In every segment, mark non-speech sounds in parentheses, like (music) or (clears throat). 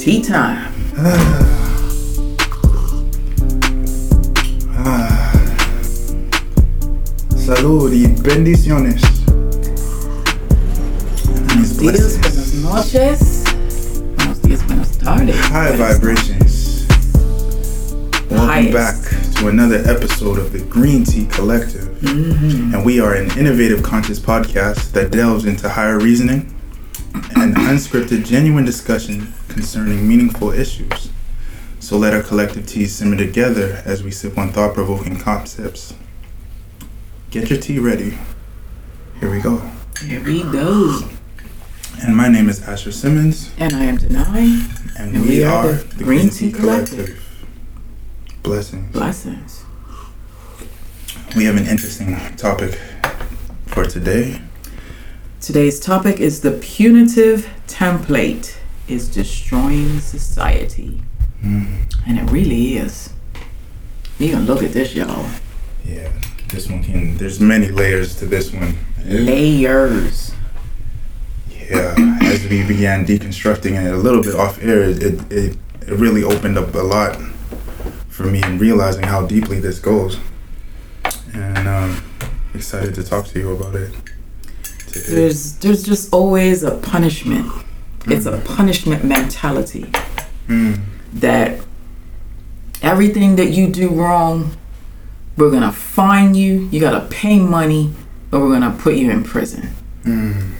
Tea time. (sighs) (sighs) Salud y bendiciones. Buenos días, buenas noches. Buenos días, buenas tardes. High vibrations. Welcome Highest. back to another episode of the Green Tea Collective. Mm-hmm. And we are an innovative conscious podcast that delves into higher reasoning and unscripted, genuine discussion concerning meaningful issues. So let our collective teas simmer together as we sip on thought provoking concepts. Get your tea ready. Here we go. Here we go. And my name is Asher Simmons, And I am Denai. and, And we, are the Green Tea Collective. Blessings. Blessings. We have an interesting topic for today. Today's topic is the punitive template is destroying society. Mm, And it really is. You can look at this, y'all. yeah, this one can. There's many layers to this one. Layers. Yeah, as we began deconstructing it a little bit off air, it, it, it really opened up a lot for me in realizing how deeply this goes. And um, excited to talk to you about it today. There's there's just always a punishment. It's a punishment mentality. Mm, that everything that you do wrong, we're gonna fine you, you gotta pay money, or we're gonna put you in prison. mm,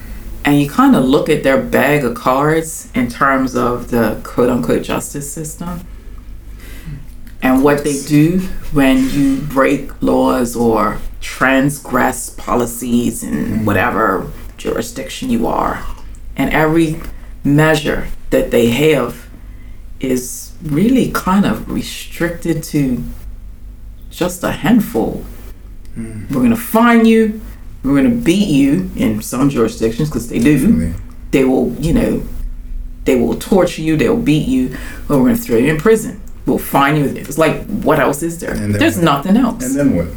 And you kind of look at their bag of cards in terms of the quote unquote justice system and what they do when you break laws or transgress policies in whatever jurisdiction you are. And every measure that they have is really kind of restricted to just a handful. mm. We're going to fine you, we're going to beat you in some jurisdictions because they do Definitely. they will, you know, they will torture you, they'll beat you, or we're gonna throw you in prison. We'll fine you. It's like, what else is there? There's what? nothing else. And then what?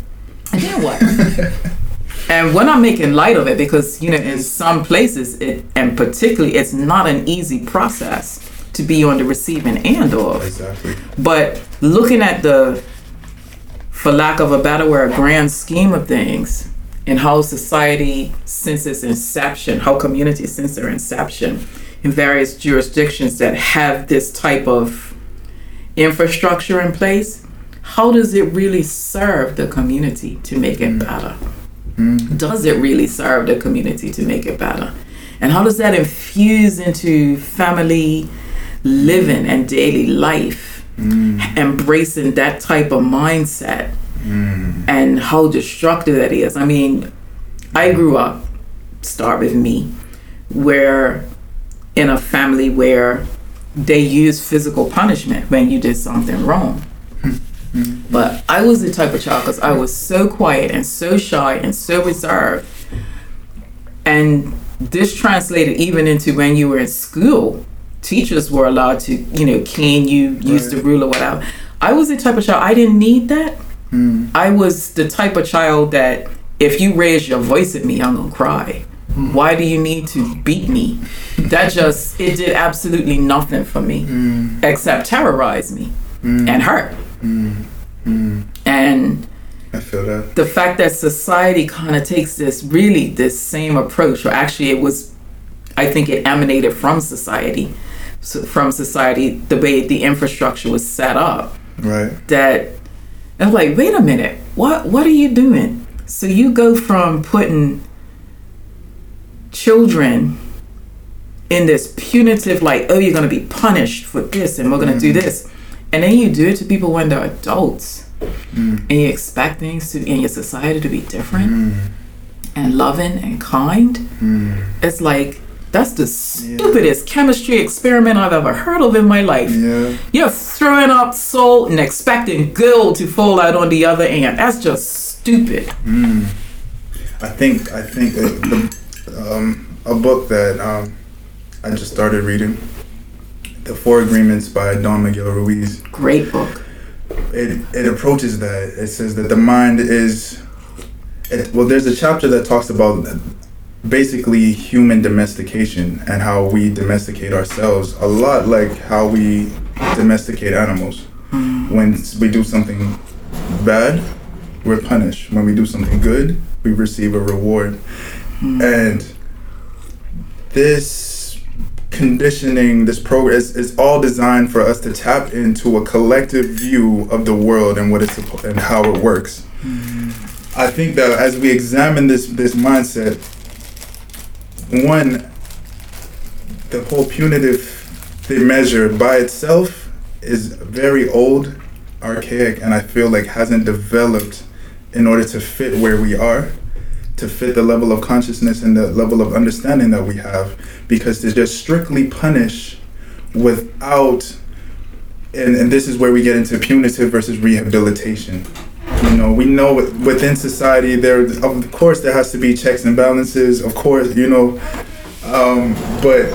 And then what? (laughs) and we're not making light of it because, you know, in some places, it, and particularly, it's not an easy process to be on the receiving end of. Exactly. But looking at the, for lack of a better word, grand scheme of things, and how society since its inception, how communities since their inception, in various jurisdictions that have this type of infrastructure in place, how does it really serve the community to make it better? Mm, Does it really serve the community to make it better? And how does that infuse into family living and daily life? mm, embracing that type of mindset mm, and how destructive that is. I mean, I grew up, start with me, where in a family where they use physical punishment when you did something wrong. But I was the type of child because I was so quiet and so shy and so reserved. And this translated even into when you were in school. Teachers were allowed to, you know, can you, use the ruler, whatever. I was the type of child, I didn't need that. mm. I was the type of child that if you raise your voice at me, I'm gonna cry. Hmm. Why do you need to beat me? That just it did absolutely nothing for me hmm. except terrorize me hmm. and hurt. Mm-hmm. And I feel that. the fact that society kind of takes this really this same approach, or actually it was, I think it emanated from society, so from society the way the infrastructure was set up Right. that I'm like, wait a minute, what what are you doing? So you go from putting children in this punitive like, oh, you're gonna be punished for this and we're gonna do mm-hmm. this. And then you do it to people when they're adults. And you expect things to in your society to be different and loving and kind. It's like that's the stupidest chemistry experiment I've ever heard of in my life. Yeah. You're throwing up salt and expecting gold to fall out on the other end. That's just stupid. I think I think the, um, a book that um, I just started reading, The Four Agreements by Don Miguel Ruiz. Great book. It it approaches that. It says that the mind is. It, well, there's a chapter that talks about basically human domestication and how we domesticate ourselves a lot like how we domesticate animals. Hmm. When we do something bad, we're punished. When we do something good, we receive a reward. Hmm. And this conditioning, this program is, is all designed for us to tap into a collective view of the world and what it's and how it works. Mm-hmm. I think that as we examine this this mindset, one, the whole punitive the measure by itself is very old, archaic, and I feel like hasn't developed in order to fit where we are, to fit the level of consciousness and the level of understanding that we have. Because to just strictly punish without, and, and this is where we get into punitive versus rehabilitation. You know, we know within society there, of course, there has to be checks and balances. Of course, you know, um, but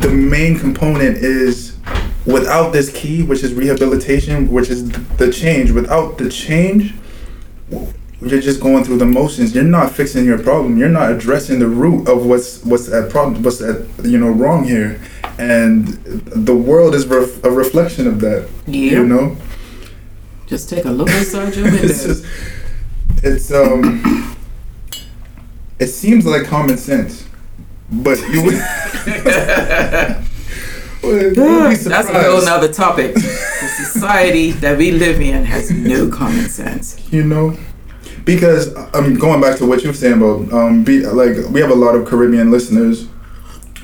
the main component is without this key, which is rehabilitation, which is the change. Without the change, you're just going through the motions. You're not fixing your problem. You're not addressing the root of what's what's at problem, what's at you know wrong here, and the world is ref- a reflection of that. Yeah. You know, Just take a look inside your (laughs) window. it's just it's um it seems like common sense, but you would. (laughs) Well, (laughs) That's a whole nother topic. the society that we live in has no common sense. you know because i'm going back to what you were saying about um be like we have a lot of caribbean listeners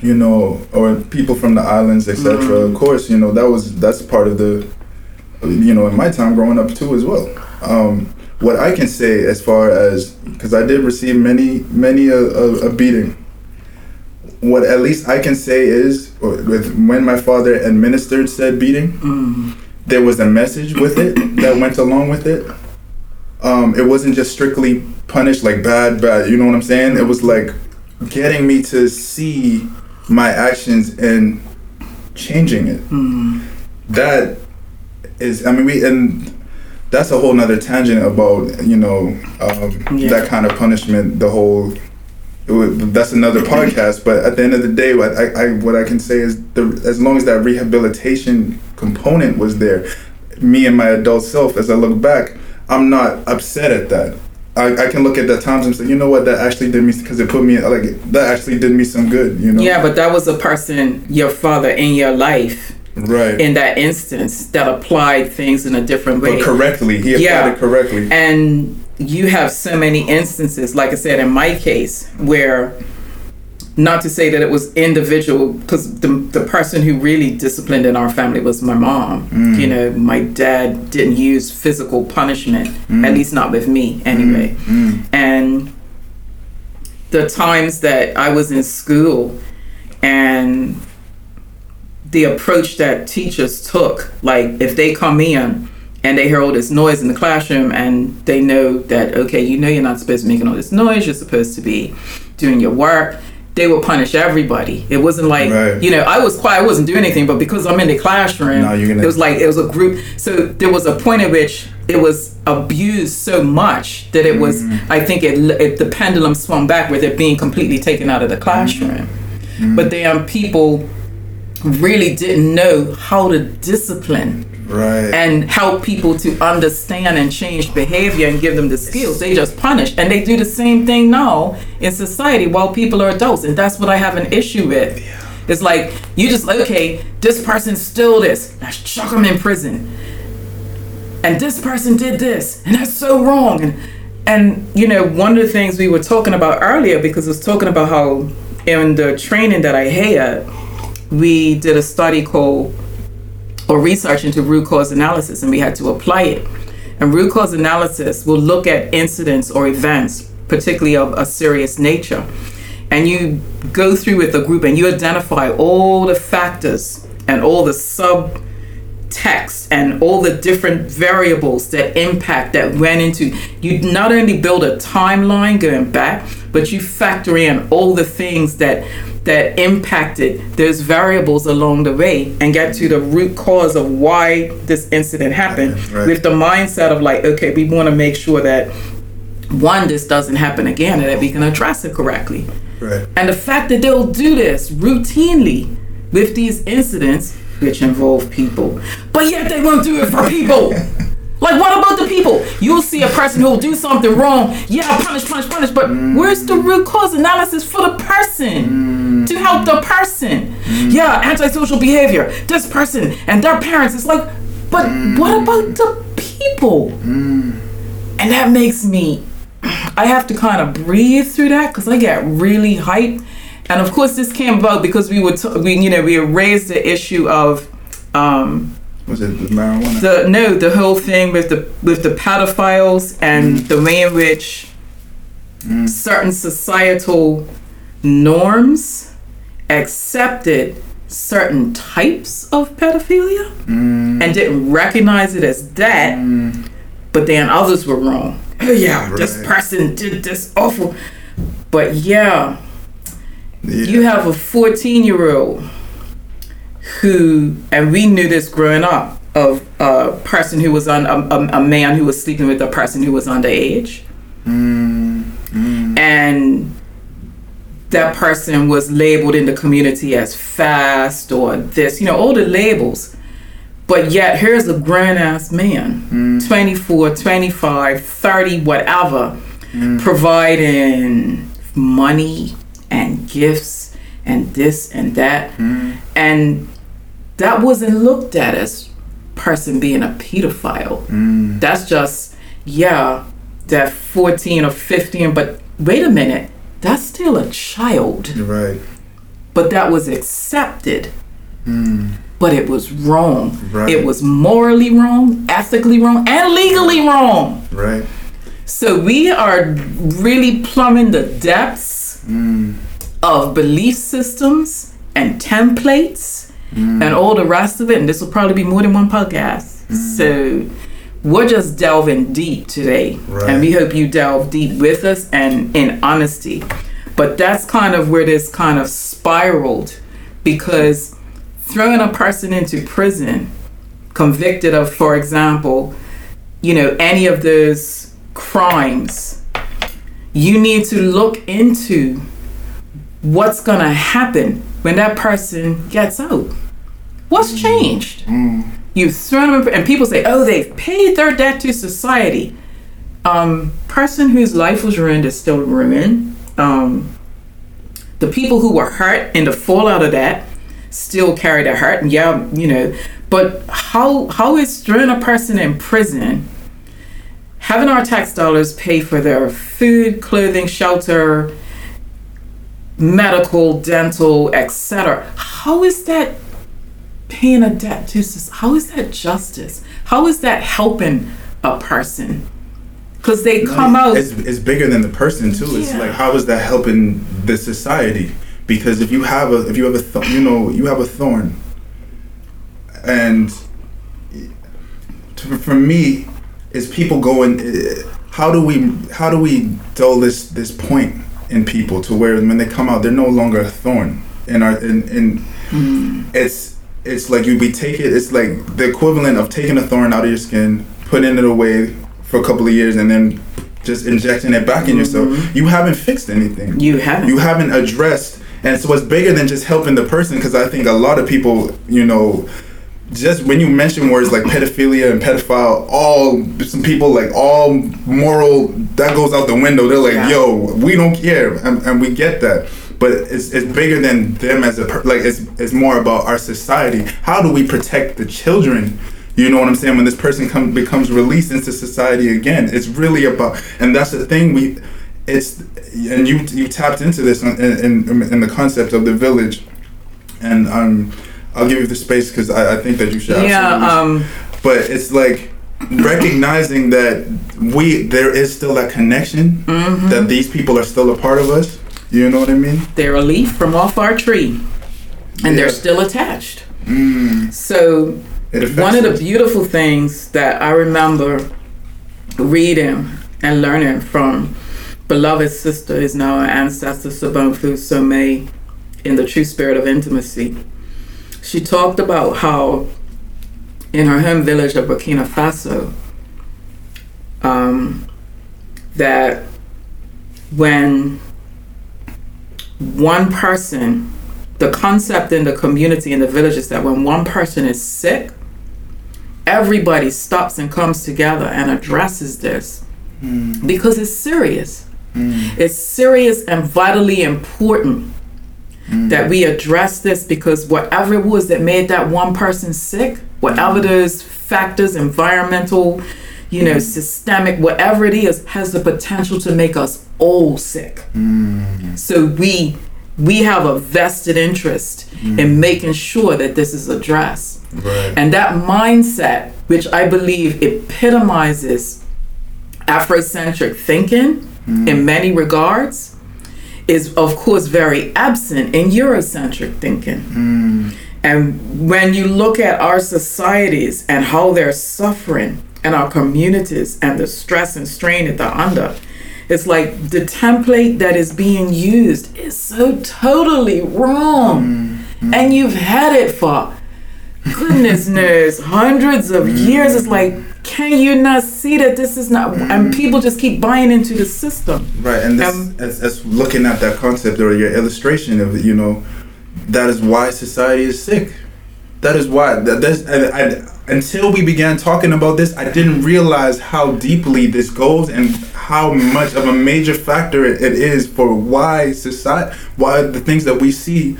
you know or people from the islands etc Mhm. of course you know that was that's part of the you know in my time growing up too as well um what i can say as far as because i did receive many many a, a, a beating what at least i can say is with when my father administered said beating Mm. there was a message with it that went along with it. Um, it wasn't just strictly punished like bad, bad. You know what I'm saying? It was like getting me to see my actions and changing it. Mm. That is, I mean, we and that's a whole nother tangent about you know um, Yeah. that kind of punishment. The whole would- that's another (clears throat) podcast. But at the end of the day, what I, I what I can say is the as long as that rehabilitation component was there, me and my adult self, as I look back, I'm not upset at that. I, I can look at the times and say, you know what, that actually did me because it put me like that actually did me some good. You know, Yeah, but that was a person, your father in your life, right. in that instance, that applied things in a different way. but correctly, he applied Yeah. it correctly. And you have so many instances, like I said, in my case, where not to say that it was individual, because the, the person who really disciplined in our family was my mom. Mm. You know, my dad didn't use physical punishment, Mm. at least not with me anyway. Mm. And the times that I was in school and the approach that teachers took, like if they come in and they hear all this noise in the classroom and they know that, okay, you know you're not supposed to be making all this noise, you're supposed to be doing your work. They would punish everybody. It wasn't like Right. you know I was quiet, I wasn't doing anything, but because I'm in the classroom, No, gonna- it was like it was a group. So there was a point at which it was abused so much that it was. Mm-hmm. I think it, it the pendulum swung back with it being completely taken out of the classroom. Mm-hmm. But then people really didn't know how to discipline Right. and help people to understand and change behavior and give them the skills. They just punish. And they do the same thing now in society while people are adults. And that's what I have an issue with. It's like, you just, okay, this person stole this. Let's chuck them in prison. And this person did this. And that's so wrong. And, and, you know, one of the things we were talking about earlier, because I was talking about how in the training that I had, we did a study called or research into root cause analysis and we had to apply it. And root cause analysis will look at incidents or events, particularly of a serious nature. And you go through with the group and you identify all the factors and all the subtext and all the different variables that impact that went into you not only build a timeline going back, but you factor in all the things that that impacted those variables along the way and get to the root cause of why this incident happened Right. with the mindset of like okay we want to make sure that one this doesn't happen again and that we can address it correctly Right. And the fact that they'll do this routinely with these incidents, which involve people, but yet they won't do it for people. (laughs) Like, what about the people? You'll see a person who'll do something wrong. Yeah, punish, punish, punish. But mm. where's the root cause analysis for the person mm. To help the person? Yeah, antisocial behavior. This person and their parents. It's like, but what about the people? And that makes me, I have to kind of breathe through that because I get really hyped. And of course, this came about because we would, t- we, you know, we raised the issue of, um, Was it the marijuana? the no, the whole thing with the with the pedophiles and the way in which certain societal norms accepted certain types of pedophilia mm. and didn't recognize it as that, mm. but then others were wrong. Oh yeah, this person did this awful. But yeah, yeah. you have a 14 year old who, and we knew this growing up, of a person who was on a, a, a man who was sleeping with a person who was underage, and that person was labeled in the community as fast or this, you know, all the labels. But yet, here's a grown ass man, mm. 24, 25, 30, whatever, mm. providing money and gifts and this and that. Mm. And that wasn't looked at as person being a pedophile. That's just, yeah, that 14 or 15, but wait a minute, that's still a child. Right. But that was accepted. Hmm. But it was wrong. Right. It was morally wrong, ethically wrong, and legally wrong. Right. So we are really plumbing the depths hmm. of belief systems and templates hmm. and all the rest of it. And this will probably be more than one podcast. So we're just delving deep today. Right. And we hope you delve deep with us and in honesty. But that's kind of where this kind of spiraled because throwing a person into prison convicted of, for example, you know, any of those crimes, you need to look into what's going to happen when that person gets out. What's mm. changed? Mm. You throw them, and people say, "Oh, they've paid their debt to society." Um, person whose life was ruined is still ruined. Um, the people who were hurt in the fallout of that still carry the hurt, and yeah, you know. But how how is throwing a person in prison? having our tax dollars pay for their food, clothing, shelter, medical, dental, etc. How is that paying a debt to? How is that justice? How is that helping a person? Because they come out. It's, it's bigger than the person too. It's like how is that helping the society? Because if you have a if you have a th- you know you have a thorn, and to, for me, is people going. How do we how do we dull this this point in people to where when they come out they're no longer a thorn in our in in mm. it's it's like you we take it it's like the equivalent of taking a thorn out of your skin putting it away for a couple of years and then just injecting it back in yourself. Mm-hmm. You haven't fixed anything. You haven't. you haven't addressed and so it's bigger than just helping the person because i think a lot of people you know just when you mention words like pedophilia and pedophile all some people like all moral that goes out the window. They're like Yeah. yo we don't care and, and we get that but it's, it's bigger than them as a per- like it's, it's more about our society how do we protect the children you know what i'm saying when this person come, becomes released into society again it's really about and that's the thing we it's and you you tapped into this in, in, in the concept of the village and um i'll give you the space because I, I think that you should yeah. Um. but it's like recognizing that we there is still that connection Mm-hmm. that these people are still a part of us you know what i mean They're a leaf from off our tree, and they're still attached. mm, So one of the beautiful things that I remember reading and learning from beloved sister is now our ancestor Sobonfu Somé in the true spirit of intimacy. She talked about how in her home village of Burkina Faso, um, that when one person, the concept in the community in the village is that when one person is sick, everybody stops and comes together and addresses this. Hmm. Because it's serious. Hmm. It's serious and vitally important hmm. that we address this because whatever it was that made that one person sick, whatever those factors, environmental, you know, mm-hmm. systemic, whatever it is, has the potential to make us all sick. Mm-hmm. So we we have a vested interest mm-hmm. in making sure that this is addressed. Right. And that mindset, which I believe epitomizes Afrocentric thinking in many regards, is of course very absent in Eurocentric thinking. And when you look at our societies and how they're suffering and our communities and the stress and strain that they're under, it's like the template that is being used is so totally wrong. Mm-hmm. And you've had it for goodness (laughs) knows hundreds of mm-hmm. years. It's like, can you not see that this is not? And mm-hmm. people just keep buying into the system. Right, and this, Um, as, as looking at that concept or your illustration of you know, that is why society is sick. That is why. That, that's, and I, until we began talking about this, I didn't realize how deeply this goes and how much of a major factor it, is for why society, why the things that we see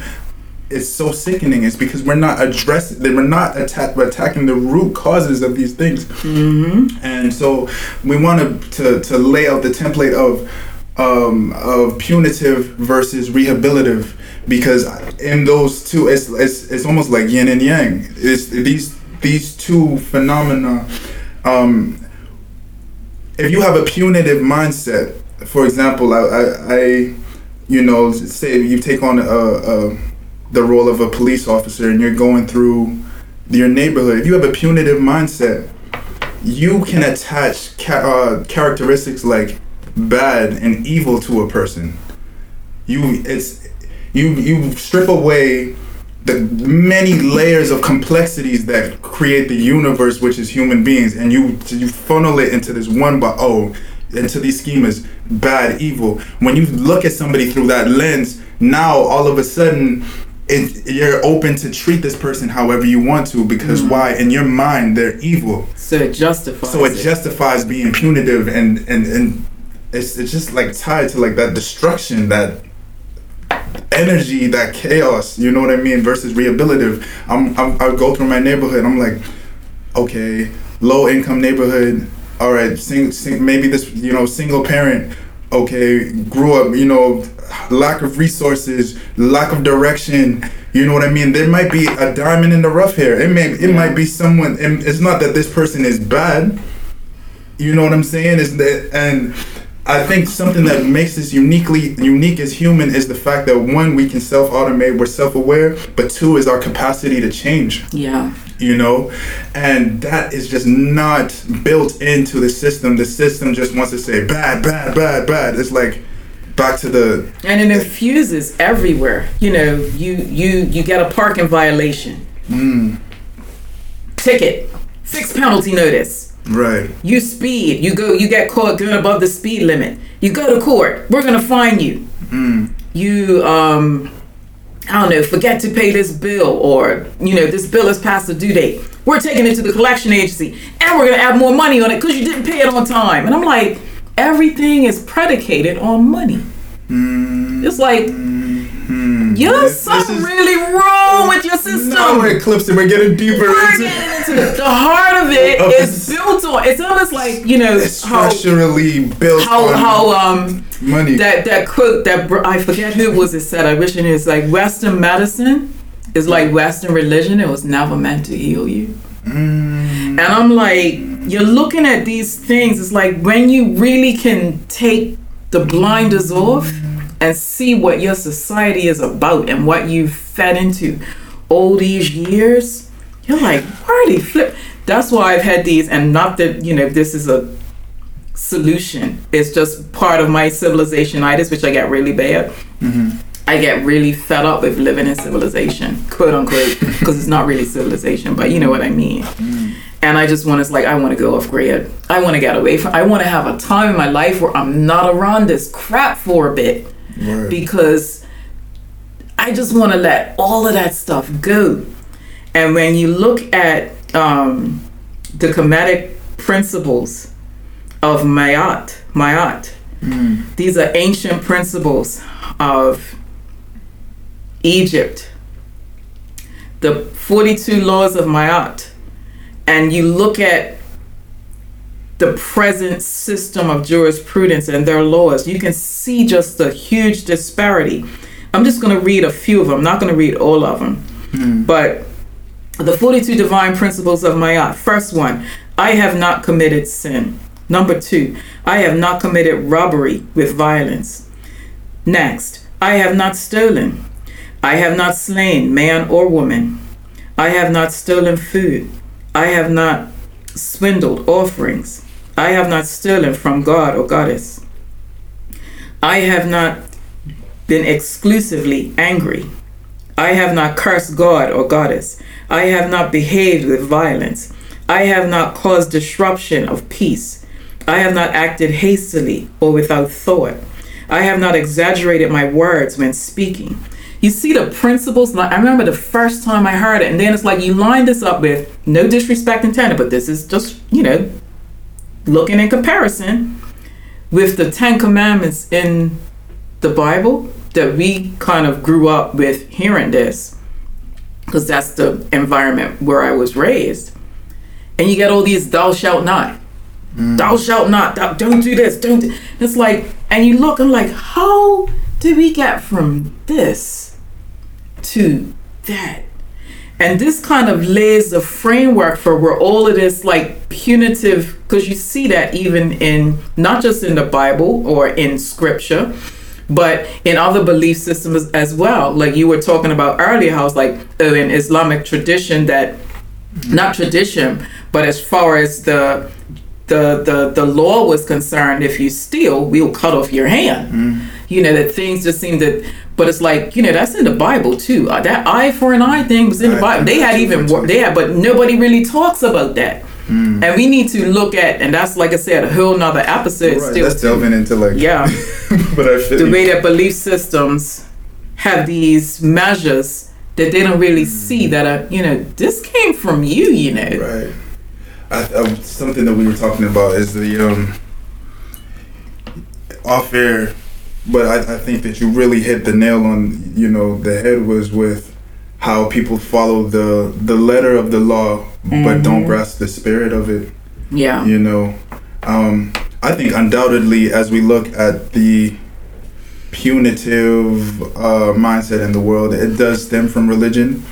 is so sickening. It's because we're not addressing, we're not attack, we're attacking the root causes of these things. And so we want to, to to lay out the template of um, of punitive versus rehabilitative because in those two it's, it's it's almost like yin and yang. It's these these two phenomena. Um, if you have a punitive mindset, for example, I, I, I you know, say you take on a, a the role of a police officer and you're going through your neighborhood. If you have a punitive mindset, you can attach ca- uh, characteristics like bad and evil to a person. You it's you you strip away the many layers of complexities that create the universe, which is human beings, and you you funnel it into this one. But oh, into these schemas, bad, evil. When you look at somebody through that lens, now all of a sudden. It, you're open to treat this person however you want to because mm. why in your mind they're evil So it justifies. so it it. justifies being punitive and and and it's, it's just like tied to like that destruction that energy that chaos you know what i mean versus rehabilitative. I'm, I'm i go through my neighborhood i'm like okay low income neighborhood all right sing, sing, maybe this you know single parent okay grew up you know lack of resources lack of direction you know what i mean? There might be a diamond in the rough here. It may it might be someone it's not that this person is bad you know what i'm saying? Is that and I think something that makes us uniquely unique as human is the fact that one, we can self automate, we're self aware, but two is our capacity to change. Yeah. you know? And that is just not built into the system. The system just wants to say bad bad bad bad. It's like back to the and it infuses everywhere. You know you you you get a parking violation. Mm. Ticket. Fixed penalty notice right. You speed. You go you get caught going above the speed limit. You go to court. We're gonna fine you. You um i don't know forget to pay this bill or you know this bill is past the due date. We're taking it to the collection agency and we're gonna add more money on it because you didn't pay it on time. And i'm like everything is predicated on money. It's like you're This- this something really wrong with your system now we're eclipsing we're getting deeper we're into getting into it. The heart of it Of is built on. It's almost like you know it's how structurally built how on how um money that that quote that I forget who was it said. I wish it is like Western medicine is like Western religion. It was never meant to heal you. And I'm like, you're looking at these things. It's like when you really can take the blinders off and see what your society is about and what you've fed into all these years, you're like, they flip? That's why I've had these, and not that, you know, this is a solution. It's just part of my civilizationitis, which I get really bad. Mm-hmm. I get really fed up with living in civilization, quote unquote, (laughs) because it's not really civilization, but you know what I mean. Mm. And I just want to, like, I want to go off grid. I want to get away from, I want to have a time in my life where I'm not around this crap for a bit Because I just want to let all of that stuff go. And when you look at um, the Kemetic principles of Ma'at, Ma'at, Mm. these are ancient principles of Egypt, the 42 laws of Ma'at, and you look at the present system of jurisprudence and their laws, you can see just a huge disparity. I'm just going to read a few of them, I'm not going to read all of them. Mm. But the 42 divine principles of Ma'at. First one, I have not committed sin. Number two, I have not committed robbery with violence. Next, I have not stolen. I have not slain man or woman. I have not stolen food. I have not swindled offerings. I have not stolen from God or goddess. I have not been exclusively angry. I have not cursed God or goddess. I have not behaved with violence. I have not caused disruption of peace. I have not acted hastily or without thought. I have not exaggerated my words when speaking. You see the principles. I remember the first time I heard it, and then it's like you line this up with no disrespect intended, but this is just you know looking in comparison with the Ten Commandments in the Bible that we kind of grew up with hearing this because that's the environment where I was raised. And you get all these thou shalt not. Mm. Thou shalt not. Thou, don't do this. Don't. Do. It's like, and you look and like, how did we get from this to that? And this kind of lays the framework for where all of this like punitive, because you see that even in not just in the Bible or in scripture, but in other belief systems as well. Like you were talking about earlier, how it's like uh, in Islamic tradition that not tradition, but as far as the the the the law was concerned, if you steal, we'll cut off your hand. Mm. You know that things just seem to, but it's like you know that's in the Bible too. Uh, that eye for an eye thing was in the Bible. They had even they had, but nobody really talks about that. Mm. And we need to look at, and that's like I said, a whole nother episode. Right, still let's delving into like Yeah. (laughs) but I feel the way that belief systems have these measures that they don't really see that are you know this came from you you know Right. I, I, something that we were talking about is the um, off air, but I, I think that you really hit the nail on you know the head was with how people follow the the letter of the law but don't Mhm. grasp the spirit of it. yeah You know, um, I think undoubtedly as we look at the punitive uh, mindset in the world, it does stem from religion.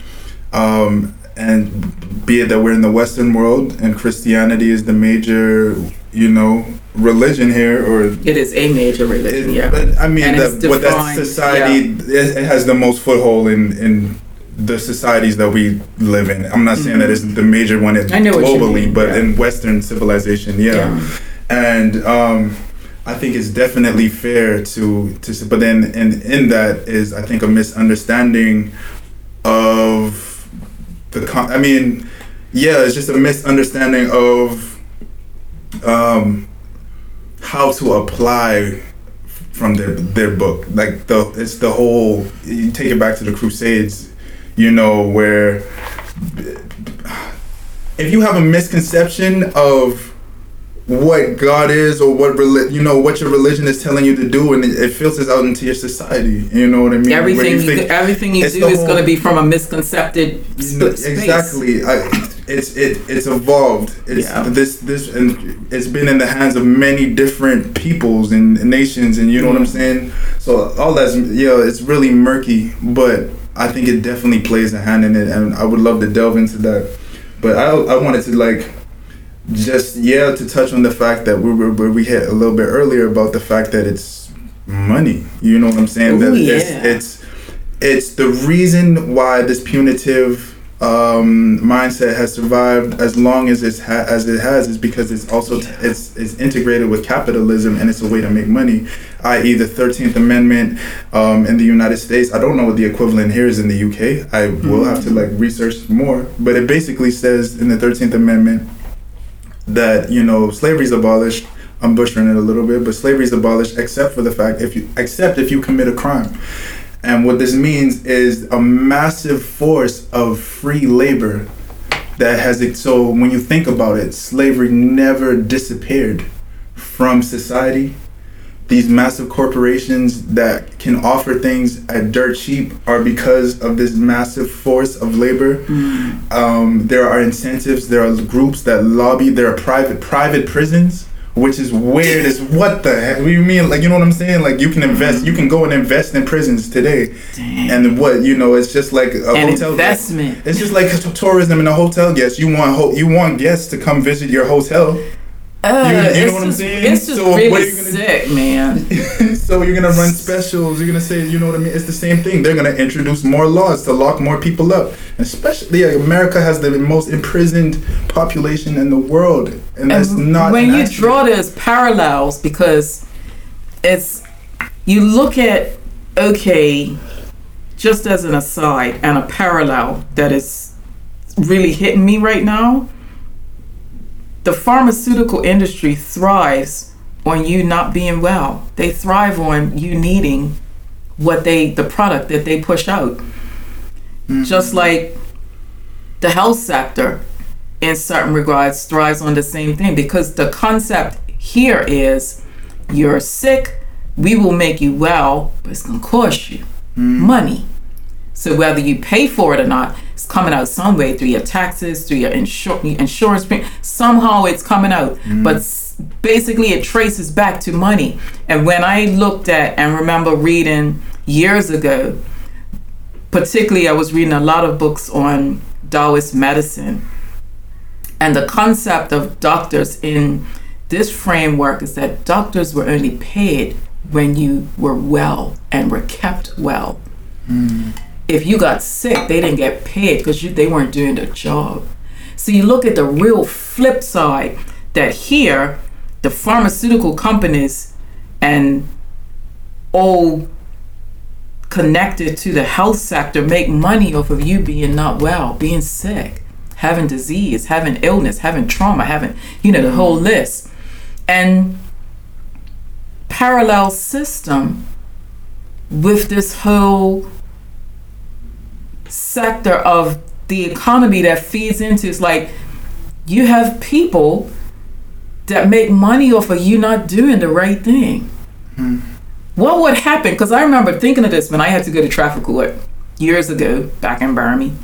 Um, and be it that we're in the Western world and Christianity is the major, you know, religion here, or it is a major religion it- yeah but I mean, that, it's what that defined, society it, it has the most foothold in in the societies that we live in. I'm not saying that it's the major one in- Mm-hmm. I know what you globally, but yeah. in Western civilization, yeah. Yeah. And um, I think it's definitely fair to to. But then in in that is I think a misunderstanding of the. Con- I mean, yeah, it's just a misunderstanding of um, how to apply from their their book. Like the it's the whole. You take it back to the Crusades, you know, where if you have a misconception of what God is or what reli- you know what your religion is telling you to do, and it, it filters out into your society. You know what I mean? Everything you think- everything you do is going to be from a no, sp- space. exactly. I, it's it it's evolved. It's Yeah. this this and it's been in the hands of many different peoples and nations, and you know what I'm Mm. saying. So all that's yeah, it's really murky, but I think it definitely plays a hand in it, and I would love to delve into that. But I I wanted to like just yeah to touch on the fact that we were where we hit a little bit earlier about the fact that it's money. You know what I'm saying? Ooh, that yeah. it's it's it's the reason why this punitive um, mindset has survived as long as it's ha- as it has is because it's also t- it's it's integrated with capitalism and it's a way to make money, i.e. the Thirteenth Amendment um, in the United States. I don't know what the equivalent here is in the UK. I will have to like research more, but it basically says in the Thirteenth Amendment that you know slavery is abolished. I'm butchering it a little bit, but slavery is abolished except for the fact if you except if you commit a crime. And what this means is a massive force of free labor that has it. So when you think about it, slavery never disappeared from society. These massive corporations that can offer things at dirt cheap are because of this massive force of labor. Um, there are incentives. There are groups that lobby. There are private private prisons which is weird as what the heck? What do you mean? Like, you know what I'm saying? Like, you can invest, mm-hmm. you can go and invest in prisons today. And what, you know, it's just like a An hotel guest. investment. It's just like tourism and a hotel guest. You want ho- you want guests to come visit your hotel. Uh, you know what I'm saying? It's just So what really are you gonna sick, man. (laughs) so you're gonna run specials. You're gonna say, you know what I mean? It's the same thing. They're gonna introduce more laws to lock more people up. Especially, like, America has the most imprisoned population in the world, and that's And not. when you draw those parallels because it's you look at okay just as an aside and a parallel that is really hitting me right now the pharmaceutical industry thrives on you not being well. They thrive on you needing what they the product that they push out. Mm-hmm. Just like the health sector in certain regards thrives on the same thing because the concept here is you're sick we will make you well but it's going to cost you mm-hmm. money. So whether you pay for it or not it's coming out some way through your taxes through your insur- insurance somehow it's coming out. Mm. But s- basically it traces back to money. And when i looked at and remember reading years ago particularly i was reading a lot of books on taoist medicine. And the concept of doctors in this framework is that doctors were only paid when you were well and were kept well. Mm. If you got sick, they didn't get paid because they weren't doing their job. So you look at the real flip side that here, the pharmaceutical companies and all connected to the health sector make money off of you being not well, being sick, having disease, having illness, having trauma, having, you know, the mm. whole list. And parallel system with this whole sector of the economy that feeds into it's like you have people that make money off of you not doing the right thing. Hmm. What would happen? Because I remember thinking of this when I had to go to traffic court years ago back in. And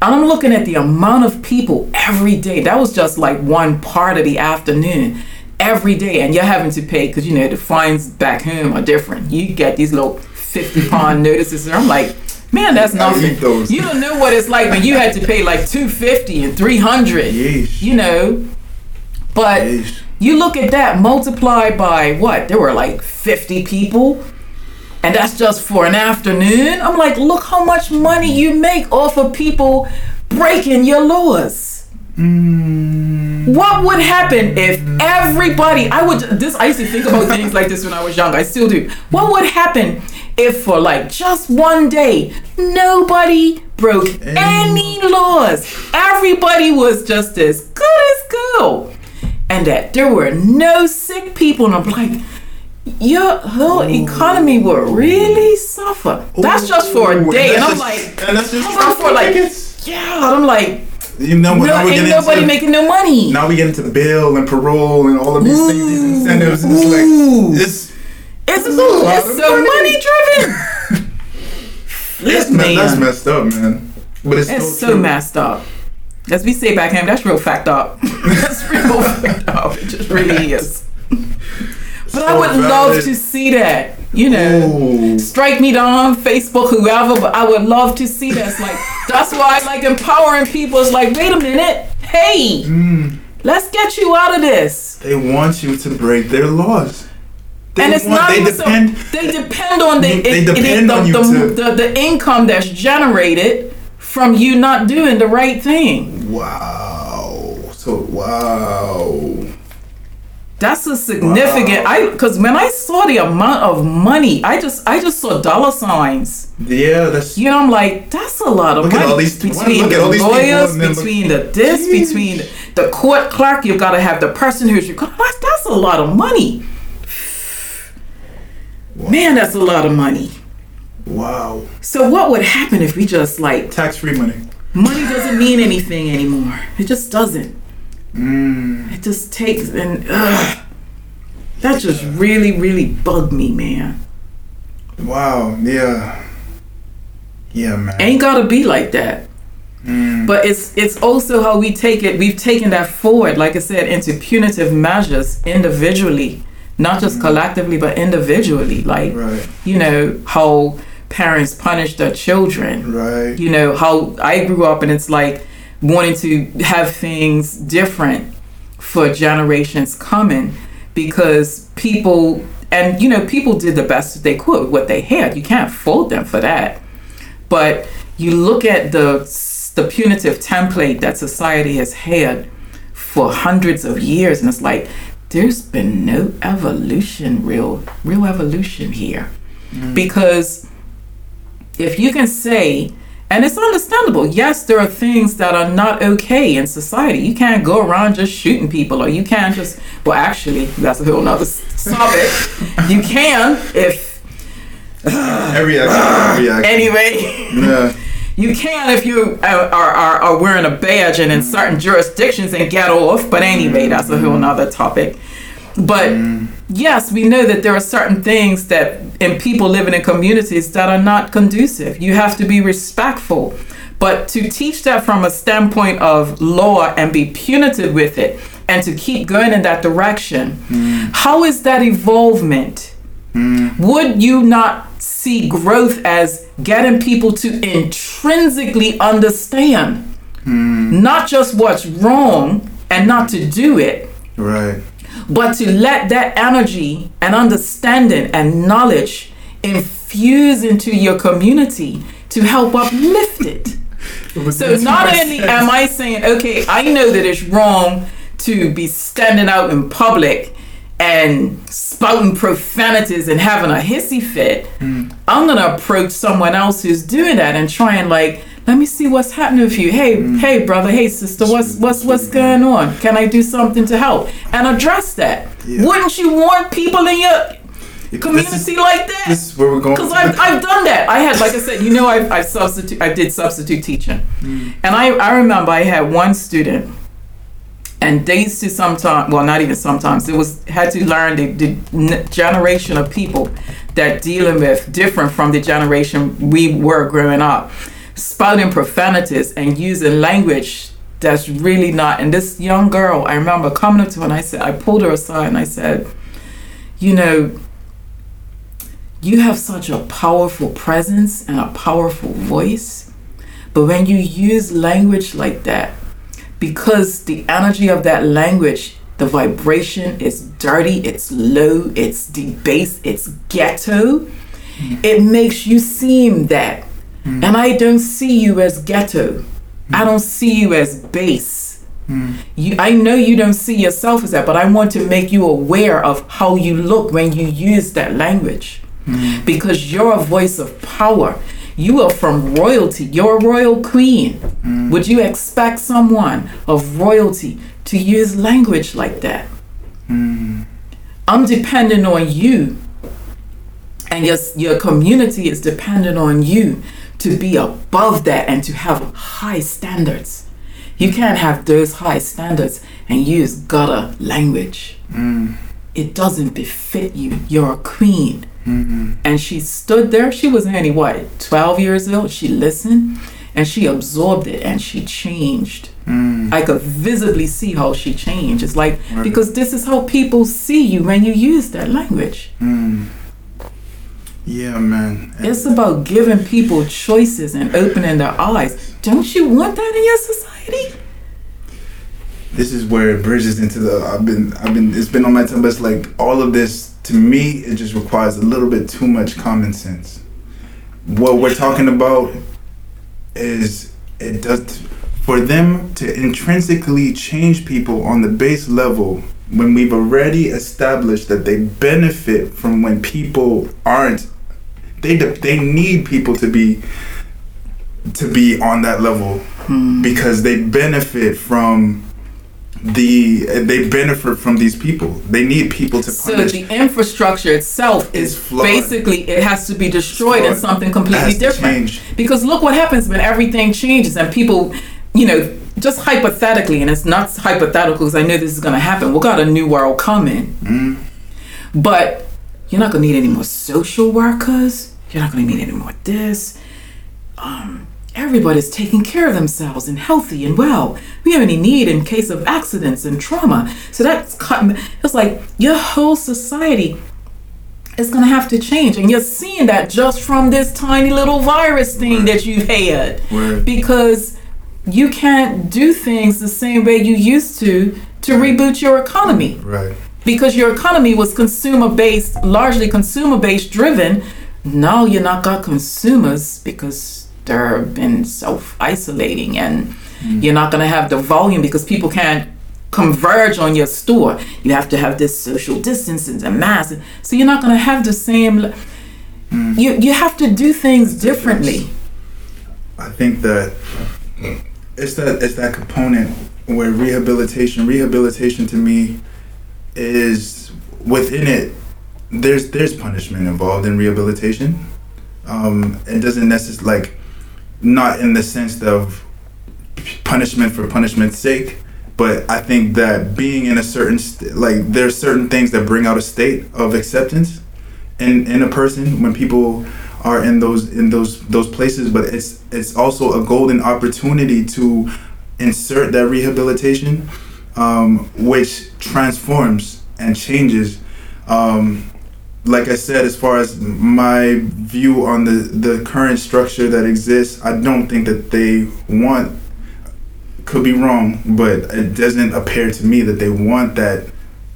I'm looking at the amount of people every day. That was just like one part of the afternoon every day. And you're having to pay because, you know, the fines back home are different. You get these little 50 pound (laughs) notices. And I'm like, man, that's nothing. You don't know what it's like when you had to pay like 250 and 300. You know, but Yeesh. you look at that multiplied by what? There were like 50 people. And that's just for an afternoon. I'm like, look how much money you make off of people breaking your laws. Mm. What would happen if everybody I would this I used to think about things like this when I was young. I still do. What would happen if for like just one day nobody broke any laws? Everybody was just as good as gold. And that there were no sick people and I'm like your whole oh. economy would really suffer. That's just for a day. And I'm like, and that's just for like, yeah, I'm like, You know what? no, now we ain't nobody into, making no money. Now we get into the bail and parole and all of these things, these incentives. And it's ooh. like it's It's, it's of so money. money driven. (laughs) that's, me- that's messed up, man. But it's, It's so, messed up. As we say back home, that's real fact up. (laughs) that's real fact up. It just really (laughs) is. But I So would love to see that. You know, Ooh. strike me down, Facebook, whoever. But I would love to see that. It's like that's why I like empowering people. It's like, wait a minute, hey, Mm. let's get you out of this. They want you to break their laws. They and it's want, not they even depend. so. They depend on the They it- it- the, on you the, the, the income that's generated from you not doing the right thing. Wow. So wow. That's a significant. I because when I saw the amount of money, I just I just saw dollar signs. Yeah, that's You know, I'm like, that's a lot of Look at money all these- between look at the all these lawyers, between the this, Jeez. between the court clerk. You've got to have the person who's your. That's, that's a lot of money. Man, that's a lot of money. Wow. So what would happen if we just like Tax free money. money doesn't mean anything anymore? It just doesn't. Mm. It just takes and ugh, that just really really bugged me, man. Wow. Yeah. Yeah, man. Ain't gotta be like that. Mm. But it's it's also how we take it. We've taken that forward, like I said, into punitive measures individually, not just collectively, but individually. Like Right. you know how parents punish their children. Right. You know how I grew up, and it's like wanting to have things different for generations coming because people and you know people did the best that they could with what they had. You can't fault them for that. But you look at the the punitive template that society has had for hundreds of years, and it's like there's been no evolution, real real evolution here, mm. because if you can say and it's understandable. Yes, there are things that are not okay in society. You can't go around just shooting people, or you can't just. Well, actually, that's a whole nother topic. (laughs) you can if Every action. Every (sighs) action. anyway. Yeah. (laughs) You can if you uh, are, are, are wearing a badge and in certain jurisdictions and get off. But anyway, that's a whole nother topic. But mm. Yes, we know that there are certain things that in people living in communities that are not conducive. You have to be respectful. But to teach that from a standpoint of law and be punitive with it and to keep going in that direction, hmm. how is that evolvement? Hmm. Would you not see growth as getting people to intrinsically understand hmm. not just what's wrong and not to do it, Right. But to let that energy and understanding and knowledge infuse into your community to help uplift it. (laughs) So not only am I saying, okay, I know that it's wrong to be standing out in public and spouting profanities and having a hissy fit, I'm gonna approach someone else who's doing that and try and like, let me see what's happening with you. Hey, mm. hey, brother, hey, sister, what's what's what's going on? Can I do something to help and address that? Yeah. Wouldn't you want people in your community is, like that? this is where we're going. Because I've, I've done that. I had, like I said, you know, I, I substitute, I did substitute teaching, mm. and I, I remember I had one student, and they used to sometimes, well, not even sometimes, it was had to learn the, the generation of people that dealing with different from the generation we were growing up, spouting profanities and using language that's really not. And this young girl, I remember coming up to her and I said, I pulled her aside and I said, you know, you have such a powerful presence and a powerful voice. But when you use language like that, because the energy of that language, the vibration is dirty, it's low, it's debased, it's ghetto, it makes you seem that. Mm. And I don't see you as ghetto. Mm. I don't see you as base. Mm. You, I know you don't see yourself as that, but I want to make you aware of how you look when you use that language. Because you're a voice of power. You are from royalty. You're a royal queen. Would you expect someone of royalty to use language like that? I'm depending on you. And your, your community is dependent on you to be above that and to have high standards. You can't have those high standards and use gutter language. Mm. It doesn't befit you. You're a queen. Mm-hmm. And she stood there. She was only what, 12 years old? She listened and she absorbed it and she changed. Mm. I could visibly see how she changed. It's like, Right. because this is how people see you when you use that language. Mm. Yeah, man. It's about giving people choices and opening their eyes. Don't you want that in your society? this is where it bridges into the I've been I've been it's been on my tongue but it's like all of this to me it just requires a little bit too much common sense. What we're talking about is it does for them to intrinsically change people on the base level when we've already established that they benefit from when people aren't they de- they need people to be to be on that level because they benefit from the they benefit from these people. They need people to So the infrastructure itself is It's flawed. basically it has to be destroyed and something completely has different. change. Because look what happens when everything changes and people, you know, just hypothetically, and it's not hypothetical because I know this is going to happen. We got a new world coming, Mm-hmm. but you're not going to need any more social workers. You're not going to need any more this. Um, everybody's taking care of themselves and healthy and well. We have any need in case of accidents and trauma. So that's cut. It's like your whole society is going to have to change, and you're seeing that just from this tiny little virus thing that you've had, Word. because you can't do things the same way you used to to reboot your economy right. Because your economy was consumer based, largely consumer based driven. Now you're not got consumers because they're been self isolating, and mm. you're not gonna have the volume because people can't converge on your store. You have to have this social distancing and mask, so you're not gonna have the same. Mm. You you have to do things differently. I think that it's that it's that component where rehabilitation rehabilitation to me is within it there's there's punishment involved in rehabilitation. Um it doesn't necessarily like not in the sense of punishment for punishment's sake but i think that being in a certain st- like there's certain things that bring out a state of acceptance in in a person when people are in those in those those places but it's it's also a golden opportunity to insert that rehabilitation um, which transforms and changes um, like I said, as far as my view on the, the current structure that exists, I don't think that they want, could be wrong, but it doesn't appear to me that they want that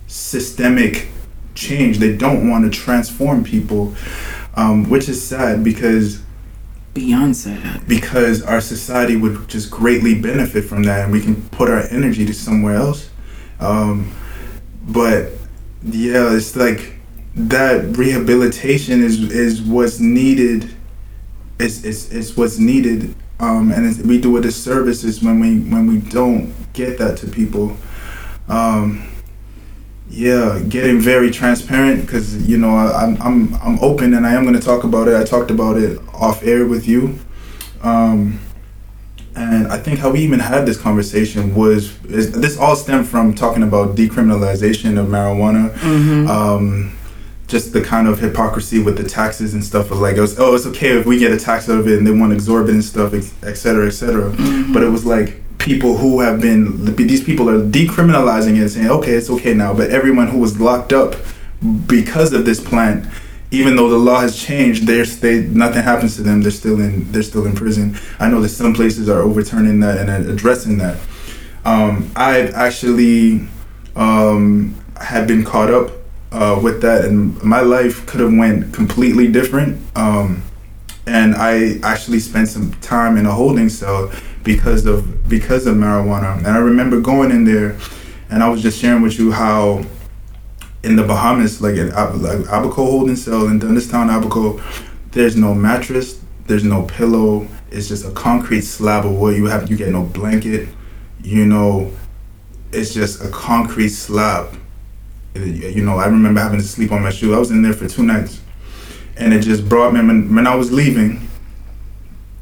systemic change. They don't want to transform people, um, which is sad because Beyond that, because our society would just greatly benefit from that and we can put our energy to somewhere else. Um, but yeah it's like that rehabilitation is is what's needed. It's, it's, it's what's needed. Um, and we do a disservice when we when we don't get that to people. Um, yeah getting very transparent because you know I, I'm, I'm i'm open and i am going to talk about it. I talked about it off air with you. Um, and i think how we even had this conversation was is, this all stemmed from talking about decriminalization of marijuana. Um, just the kind of hypocrisy with the taxes and stuff of like it was oh it's okay if we get a tax out of it and they want exorbitant stuff et cetera et cetera. But it was like people who have been these people are decriminalizing it and saying okay it's okay now but everyone who was locked up because of this plant even though the law has changed they nothing happens to them they're still in they're still in prison. I know that some places are overturning that and addressing that. Um, i've actually um, had been caught up uh, with that and my life could have went completely different um, and i actually spent some time in a holding cell because of because of marijuana. And i remember going in there and i was just sharing with you how in the bahamas like in like abaco holding cell in Dundas Town abaco there's no mattress there's no pillow it's just a concrete slab of wood. You have you get no blanket you know it's just a concrete slab. You know i remember having to sleep on my shoe. I was in there for two nights and it just brought me when, when i was leaving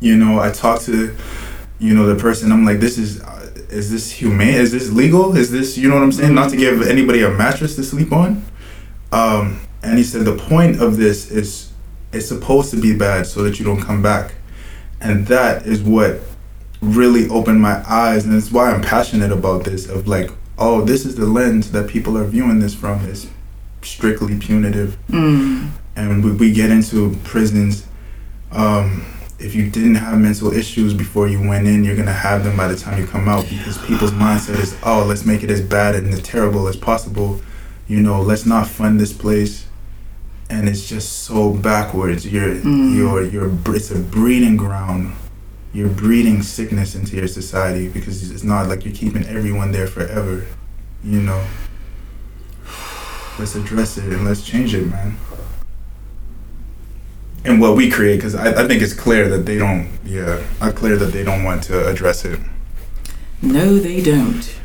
you know i talked to you know the person i'm like this is uh, is this humane? Is this legal? Is this you know what i'm saying? Not to give anybody a mattress to sleep on. Um and he said the point of this is it's supposed to be bad so that you don't come back. And that is what really opened my eyes. And it's why i'm passionate about this of like oh this is the lens that people are viewing this from. Is strictly punitive. Mm, and we, we get into prisons. Um, if you didn't have mental issues before you went in you're going to have them by the time you come out because people's mindset is oh let's make it as bad and as terrible as possible. You know let's not fund this place. And it's just so backwards. You're Mm. you're you're it's a breeding ground. You're breeding sickness into your society because it's not like you're keeping everyone there forever you know? Let's address it and let's change it man and what we create because I, I think it's clear that they don't yeah clear that they don't want to address it no, they don't.